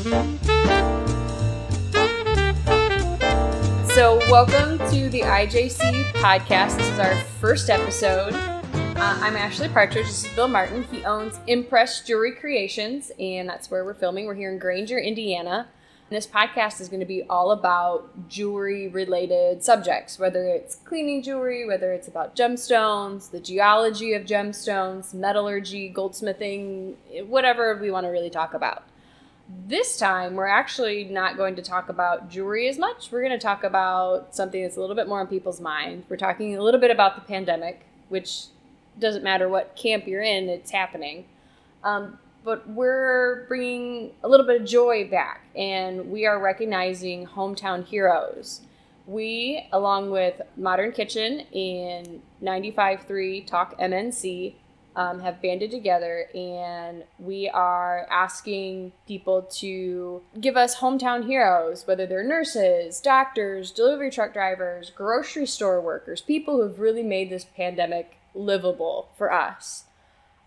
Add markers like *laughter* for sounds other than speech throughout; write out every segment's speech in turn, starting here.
So, welcome to the IJC podcast. This is our first episode. Uh, I'm Ashley Partridge. This is Bill Martin. He owns Impress Jewelry Creations, and that's where we're filming. We're here in Granger, Indiana. And this podcast is going to be all about jewelry related subjects, whether it's cleaning jewelry, whether it's about gemstones, the geology of gemstones, metallurgy, goldsmithing, whatever we want to really talk about. This time, we're actually not going to talk about jewelry as much. We're going to talk about something that's a little bit more on people's mind. We're talking a little bit about the pandemic, which doesn't matter what camp you're in, it's happening. Um, but we're bringing a little bit of joy back and we are recognizing hometown heroes. We, along with Modern Kitchen and 95.3 Talk MNC, um, have banded together and we are asking people to give us hometown heroes, whether they're nurses, doctors, delivery truck drivers, grocery store workers, people who have really made this pandemic livable for us.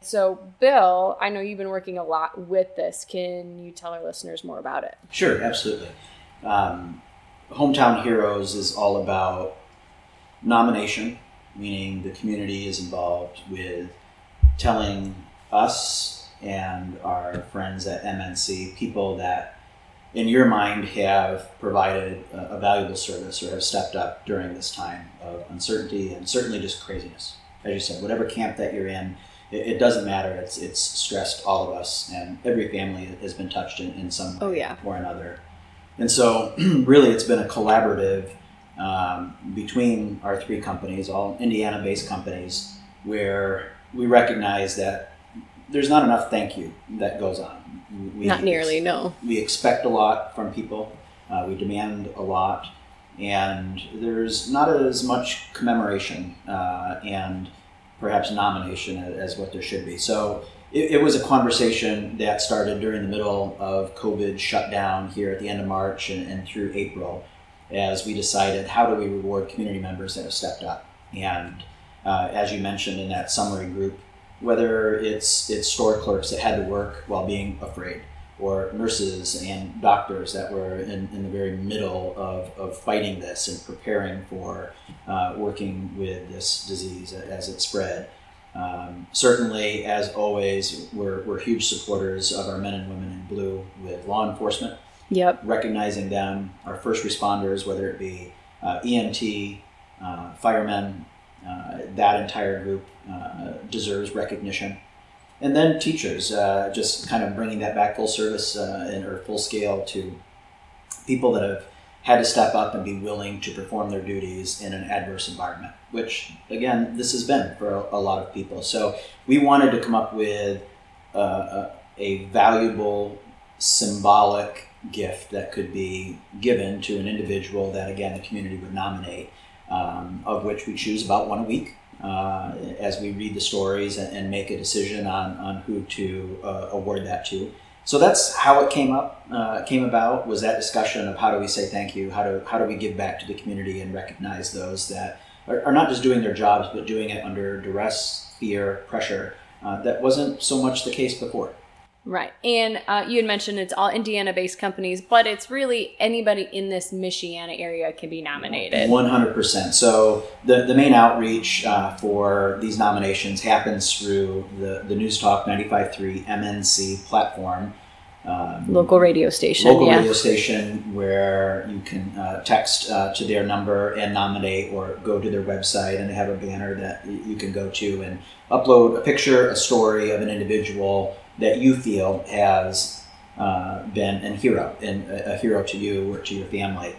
So, Bill, I know you've been working a lot with this. Can you tell our listeners more about it? Sure, absolutely. Um, Hometown Heroes is all about nomination, meaning the community is involved with telling us and our friends at MNC, people that in your mind have provided a, valuable service or have stepped up during this time of uncertainty and certainly just craziness. As you said, whatever camp that you're in, it, it, doesn't matter. It's it's stressed all of us, and every family has been touched in, in some oh, yeah. or another. And so, *clears throat* really, it's been a collaborative um, between our three companies, all Indiana-based companies, where we recognize that there's not enough thank you that goes on. We, not nearly, no. We expect a lot from people. Uh, we demand a lot, and there's not as much commemoration uh, and perhaps nomination as what there should be. So it, it, was a conversation that started during the middle of COVID shutdown here at the end of March and, and through April as we decided how do we reward community members that have stepped up. And uh, as you mentioned in that summary group, whether it's it's store clerks that had to work while being afraid, or nurses and doctors that were in, in the very middle of, of fighting this and preparing for uh, working with this disease as it spread. Um, certainly, as always, we're, we're huge supporters of our men and women in blue with law enforcement. Yep. Recognizing them, our first responders, whether it be uh, EMT, uh, firemen, that entire group uh, deserves recognition and then teachers, uh, just kind of bringing that back full service uh, and, or full scale to people that have had to step up and be willing to perform their duties in an adverse environment, which again, this has been for a, a lot of people. So we wanted to come up with uh, a valuable symbolic gift that could be given to an individual that again the community would nominate, um, of which we choose about one a week uh, as we read the stories and, and, make a decision on, on who to uh, award that to. So that's how it came up, uh, came about was that discussion of how do we say thank you, how do, how do we give back to the community and recognize those that are, are not just doing their jobs, but doing it under duress, fear, pressure. Uh, that wasn't so much the case before. Right. And uh, you had mentioned it's all Indiana based companies, but it's really anybody in this Michiana area can be nominated. 100%. So the, the main outreach uh, for these nominations happens through the, the News Talk 95.3 MNC platform. Um, local radio station. Local yeah. radio station where you can uh, text uh, to their number and nominate, or go to their website and they have a banner that you can go to and upload a picture, a story of an individual that you feel has uh, been a hero and a, hero to you or to your family.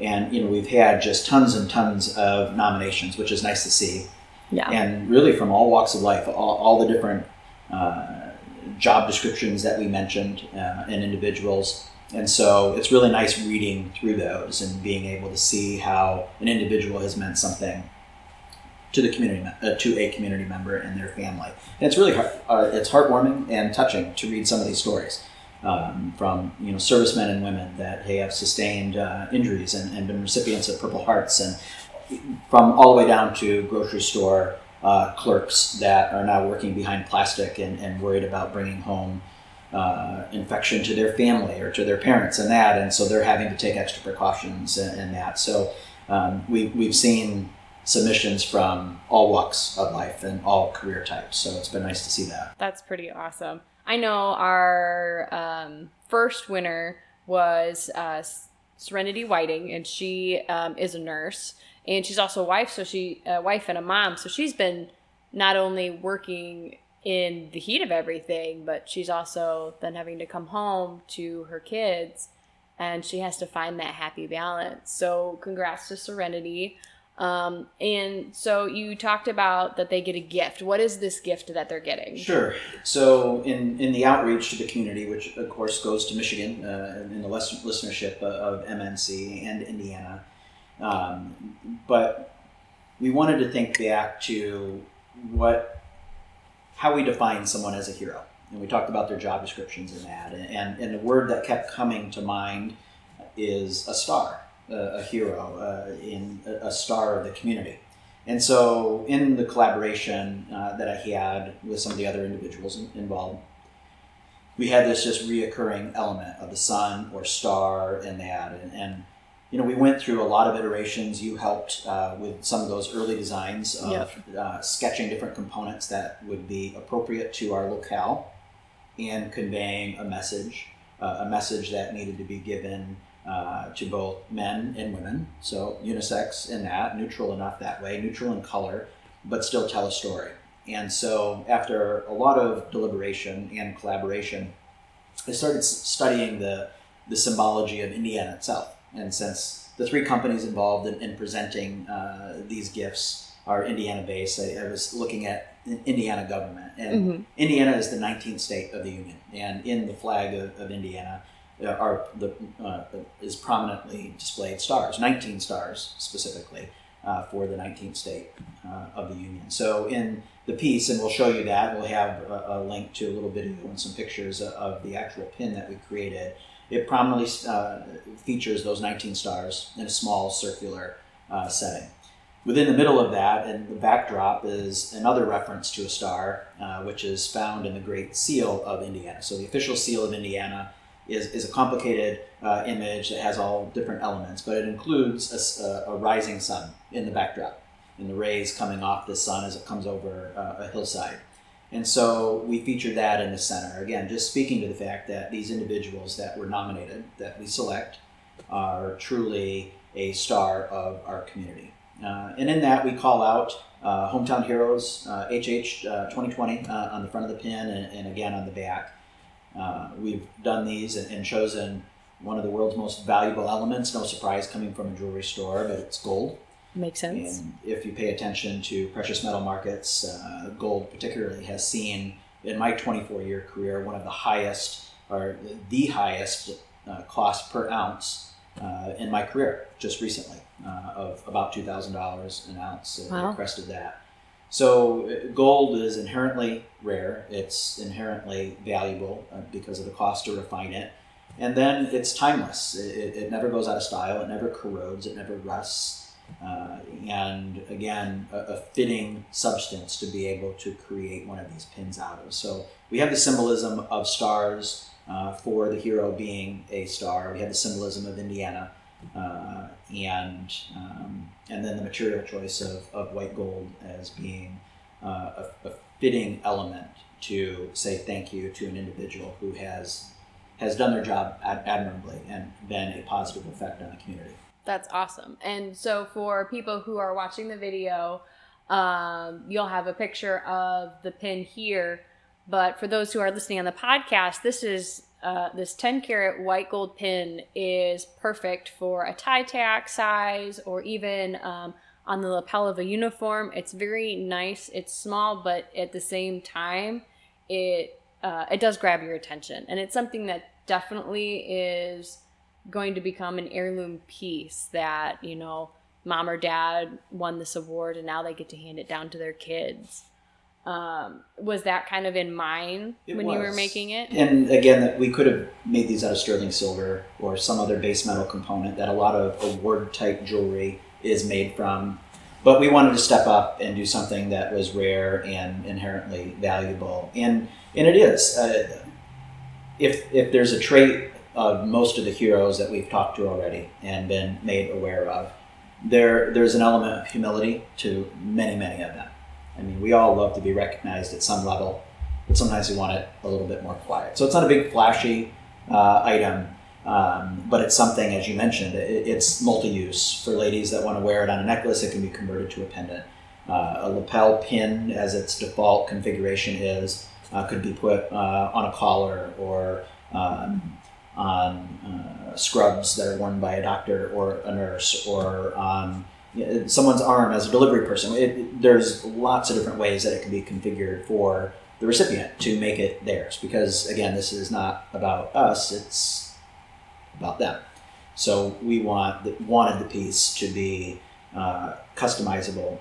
And you know we've had just tons and tons of nominations, which is nice to see. Yeah. And really from all walks of life, all, all the different uh, job descriptions that we mentioned uh, and individuals. And so it's really nice reading through those and being able to see how an individual has meant something to the community, uh, to a community member and their family. And it's really heart, uh, it's heartwarming and touching to read some of these stories um, from you know servicemen and women that have sustained uh, injuries and, and, been recipients of Purple Hearts, and from all the way down to grocery store uh, clerks that are now working behind plastic and, and worried about bringing home uh, infection to their family or to their parents and that, and so they're having to take extra precautions and, and that. So um, we, we've seen submissions from all walks of life and all career types. So it's been nice to see that. That's pretty awesome. I know our um, first winner was uh, Serenity Whiting, and she um, is a nurse, and she's also a wife. So she a wife and a mom. So she's been not only working in the heat of everything, but she's also then having to come home to her kids, and she has to find that happy balance. So congrats to Serenity. Um, and so you talked about that they get a gift. What is this gift that they're getting? Sure. So in, in the outreach to the community, which of course goes to Michigan uh, in the listenership of MNC and Indiana, um, but we wanted to think back to what how we define someone as a hero. And we talked about their job descriptions and that. And, and the word that kept coming to mind is a star a, hero, uh, in a, star of the community. And so, in the collaboration uh, that I had with some of the other individuals involved, we had this just reoccurring element of the sun or star and that. And, and you know, we went through a lot of iterations. You helped uh, with some of those early designs of yep. uh, sketching different components that would be appropriate to our locale and conveying a message, uh, a message that needed to be given uh, to both men and women. So unisex in that, neutral enough that way, neutral in color, but still tell a story. And so after a lot of deliberation and collaboration, I started studying the, the symbology of Indiana itself. And since the three companies involved in, in presenting uh, these gifts are Indiana based, I, I, was looking at Indiana government. And mm-hmm. Indiana is the 19th state of the Union. And in the flag of, of Indiana, are the uh, is prominently displayed stars, 19 stars specifically uh, for the 19th state uh, of the Union. So in the piece, and we'll show you that, we'll have a, a, link to a little video and some pictures of the actual pin that we created. It prominently uh, features those 19 stars in a small circular uh, setting. Within the middle of that, and the backdrop, is another reference to a star, which is found in the Great Seal of Indiana. So the official seal of Indiana is, is a complicated uh, image that has all different elements, but it includes a, a, rising sun in the backdrop and the rays coming off the sun as it comes over uh, a hillside. And so we featured that in the center. Again, just speaking to the fact that these individuals that were nominated, that we select, are truly a star of our community. Uh, and in that, we call out uh, Hometown Heroes, HH uh, 2020 uh, on the front of the pin and, and again on the back. Uh, we've done these and, chosen one of the world's most valuable elements. No surprise coming from a jewelry store, but it's gold. Makes sense. And if you pay attention to precious metal markets, uh, gold particularly has seen in my 24 year career one of the highest or the highest uh, cost per ounce uh, in my career just recently uh, of about $2,000 an ounce. Wow. crested that. So uh, gold is inherently rare. It's inherently valuable uh, because of the cost to refine it. And then it's timeless. It, it, never goes out of style. It never corrodes. It never rusts. Uh, and again, a, a, fitting substance to be able to create one of these pins out of. So we have the symbolism of stars uh, for the hero being a star. We have the symbolism of Indiana uh, and um, and then the material choice of, of white gold as being uh, a, a, fitting element to say thank you to an individual who has has done their job ad- admirably and been a positive effect on the community. That's awesome. And so for people who are watching the video, um, you'll have a picture of the pin here. But for those who are listening on the podcast, this is uh, this 10 karat white gold pin is perfect for a tie tack size or even um, on the lapel of a uniform. It's very nice. It's small, but at the same time, it uh, it does grab your attention, and it's something that definitely is going to become an heirloom piece that you know mom or dad won this award and now they get to hand it down to their kids um, was that kind of in mind it when was. you were making it? And again, that we could have made these out of sterling silver or some other base metal component that a lot of award type jewelry is made from. But we wanted to step up and do something that was rare and inherently valuable, and and it is. Uh, if if there's a trait of most of the heroes that we've talked to already and been made aware of, there there's an element of humility to many many of them. I mean, we all love to be recognized at some level, but sometimes we want it a little bit more quiet. So it's not a big flashy uh, item, um, but it's something, as you mentioned, it, it's multi-use for ladies that want to wear it on a necklace. It can be converted to a pendant. Uh, a lapel pin, as its default configuration is, uh, could be put uh, on a collar or um, on uh, scrubs that are worn by a doctor or a nurse or on someone's arm as a delivery person. It, there's lots of different ways that it can be configured for the recipient to make it theirs. Because again, this is not about us; it's about them. So we want the, wanted the piece to be uh, customizable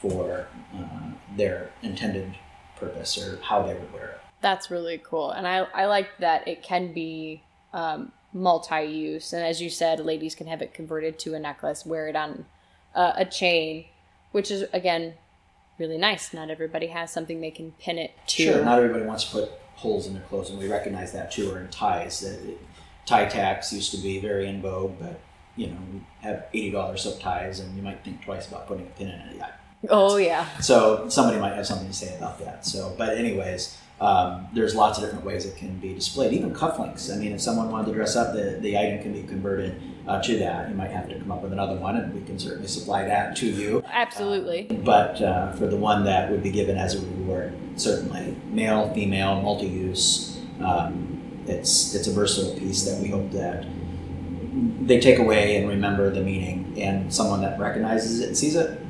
for uh, their intended purpose or how they would wear it. That's really cool, and I I like that it can be um, multi-use, and as you said, ladies can have it converted to a necklace, wear it on uh, a chain, which is again really nice. Not everybody has something they can pin it to. Sure, not everybody wants to put holes in their clothes, and we recognize that too. Or in ties, that tie tacks used to be very in vogue, but you know, we have eighty dollars soap ties, and you might think twice about putting a pin in it. Yeah. Oh yeah. So somebody might have something to say about that. So, but anyways, um, there's lots of different ways it can be displayed. Even cufflinks. I mean, if someone wanted to dress up, the, the item can be converted uh, to that. You might have to come up with another one, and we can certainly supply that to you. Absolutely. Uh, but uh, for the one that would be given as a reward, certainly male, female, multi-use. Um, it's it's a versatile piece that we hope that they take away and remember the meaning, and someone that recognizes it and sees it,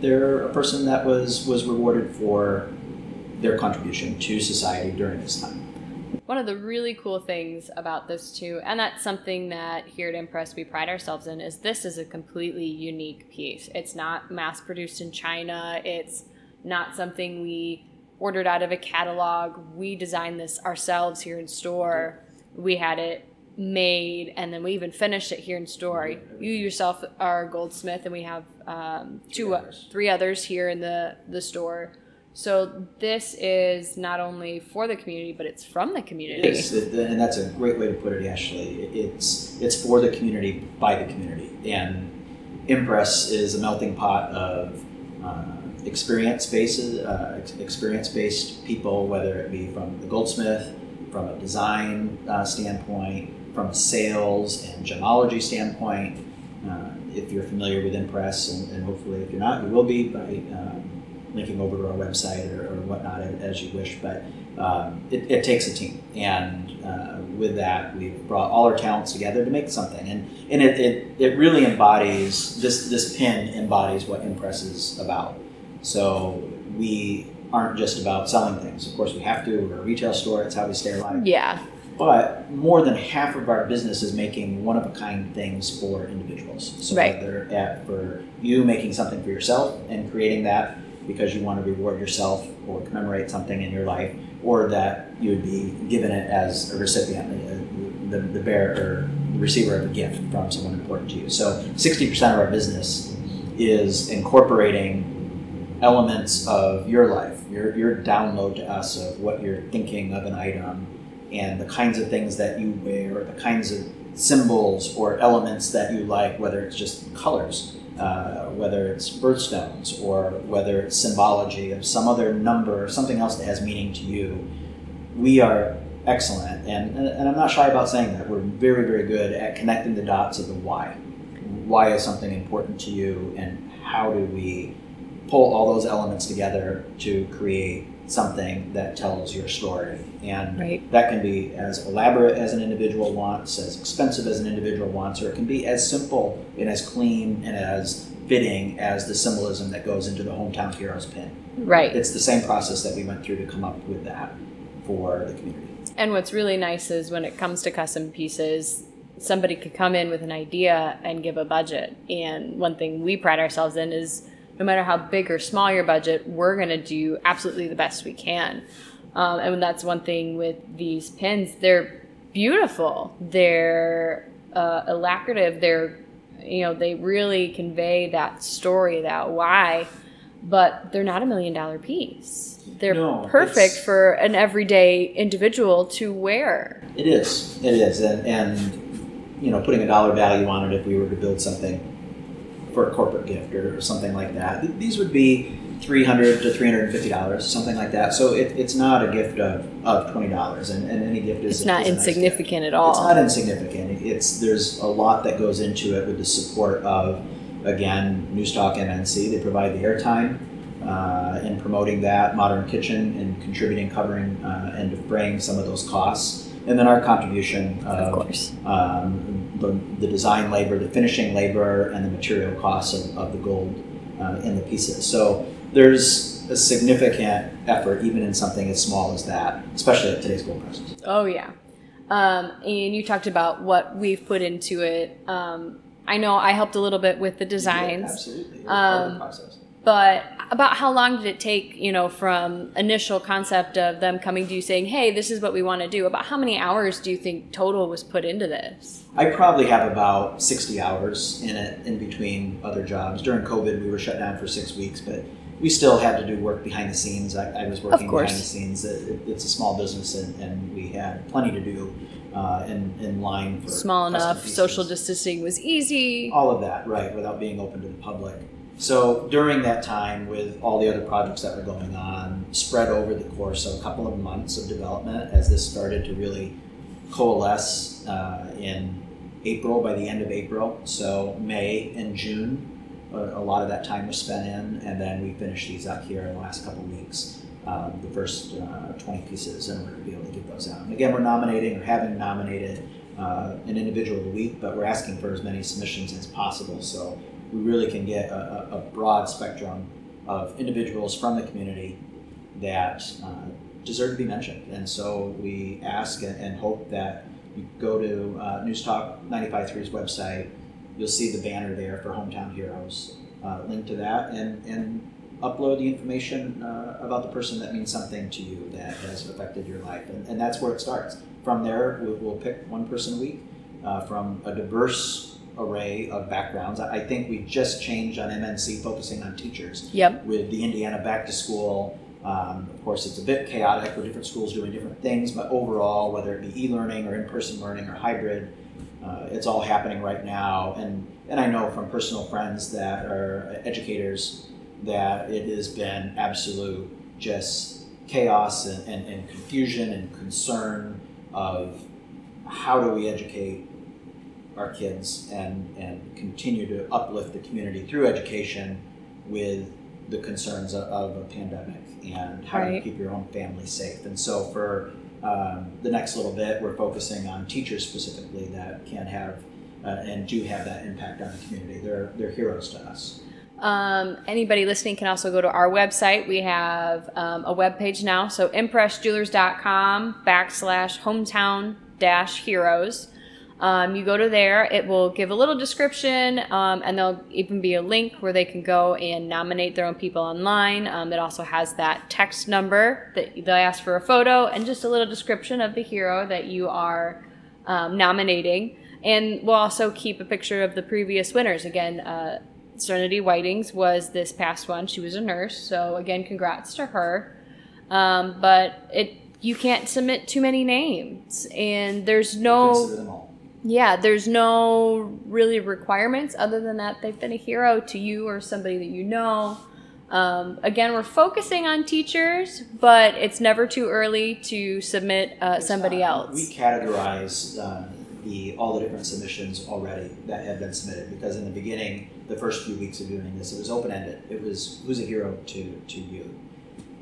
they're a person that was was rewarded for their contribution to society during this time. One of the really cool things about this too, and that's something that here at Impress we pride ourselves in, is this is a completely unique piece. It's not mass produced in China. It's not something we ordered out of a catalog. We designed this ourselves here in store. We had it made and then we even finished it here in store. You yourself are a goldsmith, and we have um, two, three others here in the the store so this is not only for the community, but it's from the community. It is, and that's a great way to put it, Ashley. It's it's for the community by the community, and Impress is a melting pot of uh, experience based uh, experience based people, whether it be from the goldsmith, from a design uh, standpoint, from a sales and gemology standpoint. Uh, if you're familiar with Impress, and, and, hopefully if you're not, you will be by linking over to our website or, or whatnot as you wish. But um, it, it, takes a team, and uh, with that, we've brought all our talents together to make something, and and it, it, it really embodies this this pin embodies what Impress is about. So we aren't just about selling things. Of course, we have to. We're a retail store. It's how we stay alive. Yeah. But more than half of our business is making one of a kind things for individuals. So right. whether at, for you making something for yourself and creating that because you want to reward yourself or commemorate something in your life, or that you would be given it as a recipient, uh, the, the bearer the receiver of a gift from someone important to you. So 60% of our business is incorporating elements of your life, your, your download to us of what you're thinking of an item and the kinds of things that you wear, the kinds of symbols or elements that you like, whether it's just colors uh, whether it's birthstones or whether it's symbology of some other number or something else that has meaning to you, we are excellent. And, and I'm not shy about saying that. We're very, very good at connecting the dots of the why. Why is something important to you, and how do we pull all those elements together to create something that tells your story. And right. that can be as elaborate as an individual wants, as expensive as an individual wants, or it can be as simple and as clean and as fitting as the symbolism that goes into the hometown heroes pin. Right. It's the same process that we went through to come up with that for the community. And what's really nice is when it comes to custom pieces, somebody could come in with an idea and give a budget. And one thing we pride ourselves in is no matter how big or small your budget, we're going to do absolutely the best we can. Um, and that's one thing with these pins. They're beautiful. They're uh, They're, you know, they really convey that story, that why. but they're not a million dollar piece. They're No, perfect for an everyday individual to wear. It is. It is, and and you know, putting a dollar value on it, if we were to build something for a corporate gift or something like that, these would be three hundred to three hundred and fifty dollars, something like that. So it, it's not a gift of, of twenty dollars, and, and any gift is It's not is a nice insignificant at all. It's not insignificant. It's there's a lot that goes into it with the support of again Newstalk MNC. They provide the airtime uh, in promoting that Modern Kitchen and contributing, covering, uh, and defraying some of those costs, and then our contribution of of, course. um, the, the design labor, the finishing labor, and the material costs of, of the gold uh, in the pieces. So there's a significant effort even in something as small as that, especially at today's gold prices. Oh yeah. Um, and you talked about what we've put into it. Um, I know I helped a little bit with the designs, absolutely. Was part of the Um, process. But about how long did it take, you know, from initial concept of them coming to you saying, "Hey, this is what we want to do." About how many hours do you think total was put into this? I probably have about 60 hours in it in between other jobs. During COVID, we were shut down for six weeks, but we still had to do work behind the scenes. I, I was working behind the scenes. It, it- it's a small business, and, and we had plenty to do uh, in, in line for Small enough, pieces. social distancing was easy. all of that, right, without being open to the public. So during that time, with all the other projects that were going on, spread over the course of a couple of months of development, as this started to really coalesce uh, in April, by the end of April, so May and June, a, a lot of that time was spent in, and then we finished these up here in the last couple of weeks. Um, the first uh, 20 pieces in order to be able to get those out. And again, we're nominating or having nominated uh, an individual a week, but we're asking for as many submissions as possible. So we really can get a, a, broad spectrum of individuals from the community that uh, deserve to be mentioned. And so we ask and, and hope that you go to uh, News Talk 95.3's website. You'll see the banner there for Hometown Heroes. Uh, link to that and, and upload the information uh, about the person that means something to you that has affected your life. And, and that's where it starts. From there, we'll, we'll pick one person a week uh, from a diverse array of backgrounds. I think we just changed on MNC, focusing on teachers Yep. with the Indiana Back to School. Um, of course, it's a bit chaotic with different schools doing different things, but overall, whether it be e-learning or in-person learning or hybrid, uh, it's all happening right now. And and I know from personal friends that are educators that it has been absolute just chaos and, and, and confusion and concern of how do we educate our kids and, and continue to uplift the community through education with the concerns of, of a pandemic and how do you keep your own family safe. And so for um, the next little bit, we're focusing on teachers specifically that can have uh, and do have that impact on the community. They're, they're heroes to us. Um, anybody listening can also go to our website. We have um, a web page now, so impressjewelers.com backslash hometown dash heroes. Um, you go to there, it will give a little description, um, and there'll even be a link where they can go and nominate their own people online. Um, it also has that text number that they'll ask for a photo and just a little description of the hero that you are um, nominating. And we'll also keep a picture of the previous winners. Again, uh, Serenity Whitings was this past one. She was a nurse, so again, congrats to her. Um, but it you can't submit too many names, and there's no Consider them all. Yeah, there's no really requirements other than that they've been a hero to you or somebody that you know. Um, again, we're focusing on teachers, but it's never too early to submit uh, somebody not. else. We categorize uh, the all the different submissions already that have been submitted because in the beginning, the first few weeks of doing this, it was open ended. It was who's a hero to to you,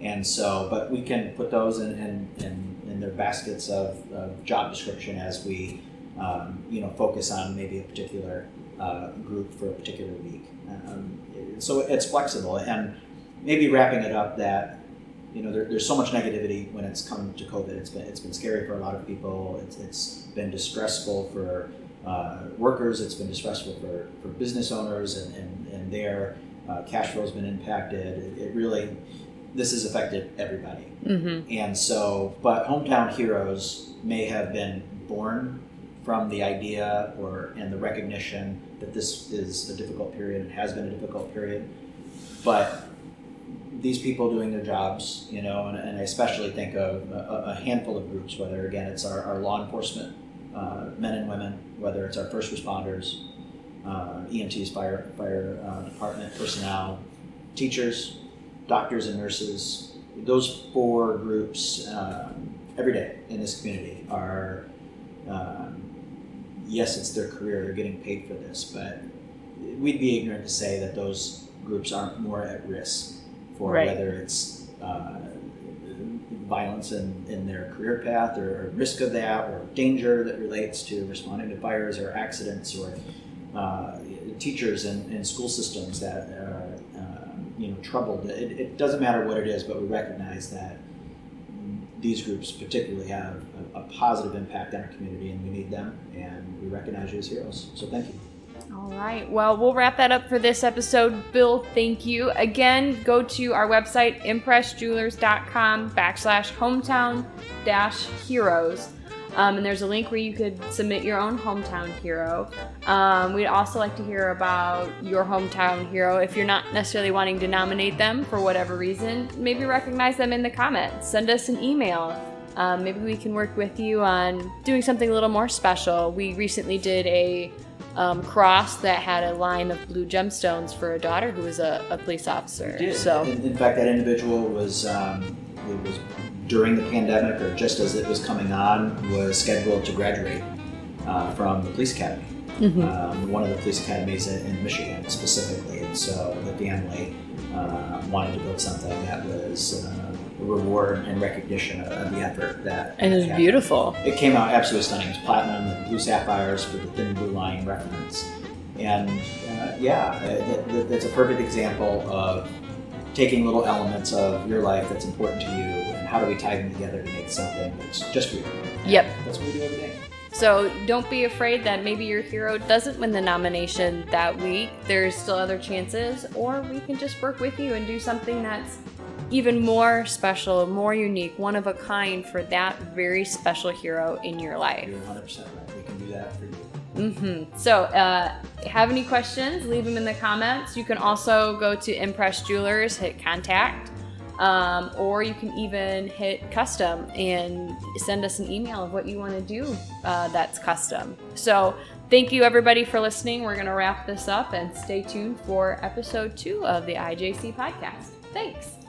and so but we can put those in in, in, in their baskets of, of job description as we um, you know focus on maybe a particular uh, group for a particular week. Um, so it's flexible and maybe wrapping it up that you know, there, there's so much negativity when it's come to COVID. It's been it's been scary for a lot of people. It's, it's been distressful for uh, workers. It's been distressful for, for business owners, and and, and their uh, cash flow has been impacted. It, it really this has affected everybody. mm-hmm. And so, but hometown heroes may have been born from the idea or and the recognition that this is a difficult period and has been a difficult period. But these people doing their jobs, you know, and, and I especially think of a, a, handful of groups, whether again it's our, our law enforcement uh, men and women, whether it's our first responders, uh, EMTs, fire, fire uh, department personnel, teachers, doctors and nurses. Those four groups um, every day in this community are, um, yes, it's their career, they're getting paid for this, but we'd be ignorant to say that those groups aren't more at risk for Right. whether it's uh, violence in, in their career path or, or risk of that or danger that relates to responding to fires or accidents or uh, teachers and, in school systems that are uh, you know troubled. It, it doesn't matter what it is, but we recognize that these groups particularly have a, a positive impact on our community and we need them and we recognize you as heroes. So thank you. All right. Well, we'll wrap that up for this episode. Bill, thank you. Again, go to our website, impressjewelers.com backslash hometown dash heroes. Um, and there's a link where you could submit your own hometown hero. Um, we'd also like to hear about your hometown hero. If you're not necessarily wanting to nominate them for whatever reason, maybe recognize them in the comments. Send us an email. Um, maybe we can work with you on doing something a little more special. We recently did a um, cross that had a line of blue gemstones for a daughter who was a, a police officer. So in, in fact, that individual was um, it was during the pandemic, or just as it was coming on, was scheduled to graduate uh, from the police academy. Mhm. Um, one of the police academies in, in Michigan specifically, and so the family uh, wanted to build something that was uh, a reward and recognition of, of the effort that. and it was beautiful. It came out absolutely stunning. It was platinum and blue sapphires for the thin blue line reference. And uh, yeah, it, it's a perfect example of taking little elements of your life that's important to you how do we tie them together to make something that's just for you. And Yep. That's what we do every day. So don't be afraid that maybe your hero doesn't win the nomination that week. There's still other chances, or we can just work with you and do something that's even more special, more unique, one of a kind for that very special hero in your life. You're 100% right. We can do that for you. Mm-hmm. So, uh, have any questions? Leave them in the comments. You can also go to Impress Jewelers, hit contact, um, or you can even hit custom and send us an email of what you want to do uh, that's custom. So, thank you everybody for listening. We're going to wrap this up and stay tuned for episode two of the IJC podcast. Thanks.